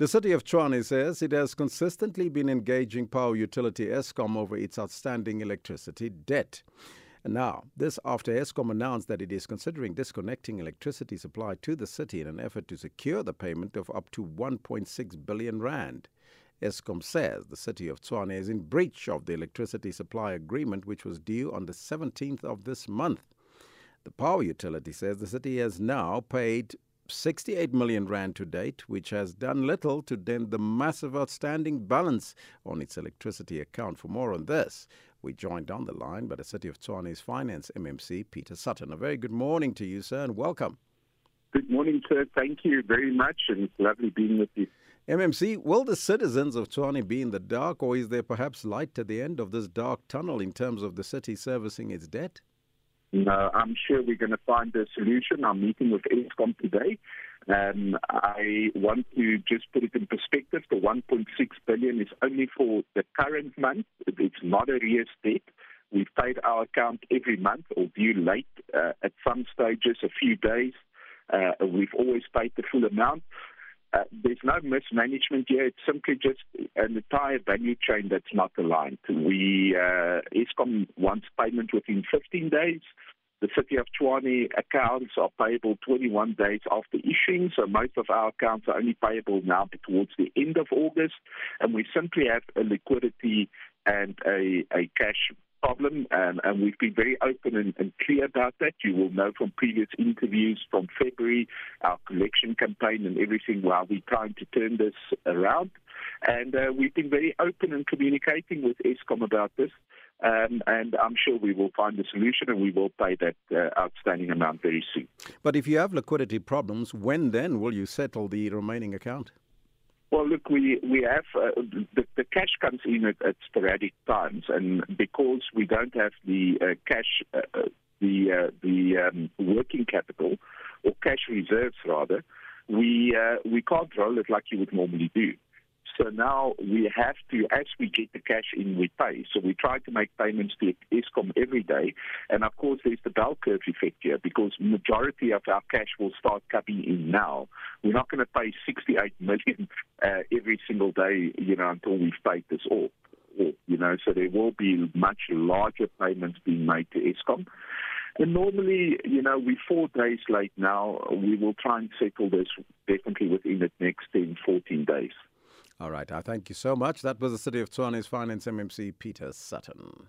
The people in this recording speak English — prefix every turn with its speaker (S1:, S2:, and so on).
S1: The city of Tshwane says it has consistently been engaging power utility Eskom over its outstanding electricity debt. Now, this after Eskom announced that it is considering disconnecting electricity supply to the city in an effort to secure the payment of up to 1.6 billion rand. Eskom says the city of Tshwane is in breach of the electricity supply agreement which was due on the 17th of this month. The power utility says the city has now paid 68 million rand to date, which has done little to dent the massive outstanding balance on its electricity account. For more on this, we joined on the line by the City of Tshwane's Finance MMC, Peter Sutton. A very good morning to you, sir, and welcome.
S2: Good morning, sir. Thank you very much, and it's lovely being with you.
S1: MMC, will the citizens of Tshwane be in the dark, or is there perhaps light at the end of this dark tunnel in terms of the city servicing its debt?
S2: No, I'm sure we're going to find a solution. I'm meeting with Eskom today. Um, I want to just put it in perspective. The 1.6 billion is only for the current month. It's not a arrears debt. We've paid our account every month or due late uh, at some stages, a few days. Uh, we've always paid the full amount. Uh, there's no mismanagement here. It's simply just an entire value chain that's not aligned. We uh, Eskom wants payment within 15 days. The City of Tshwane accounts are payable 21 days after issuing, so most of our accounts are only payable now towards the end of August, and we simply have a liquidity and a, a cash problem, um, and we've been very open and, and, clear about that. You will know from previous interviews from February, our collection campaign and everything, while we're trying to turn this around. And uh, we've been very open and communicating with Eskom about this. Um, and I'm sure we will find a solution and we will pay that uh, outstanding amount very soon.
S1: But if you have liquidity problems, when then will you settle the remaining account?
S2: Well, look, we we have uh, the, the cash comes in at, at, sporadic times, and because we don't have the uh, cash, uh, uh the uh, the um, working capital or cash reserves rather, we uh, we can't roll it like you would normally do. So now we have to, as we get the cash in, we pay. So we try to make payments to Eskom every day. And of course, there's the bell curve effect here because majority of our cash will start coming in now. We're not going to pay 68 million uh, every single day, you know, until we've paid this off. You know, so there will be much larger payments being made to Eskom. And normally, you know, we're four days late now. We will try and settle this definitely within the next 10, 14 days.
S1: All right. I thank you so much. That was the City of Tshwane's Finance MMC, Peter Sutton.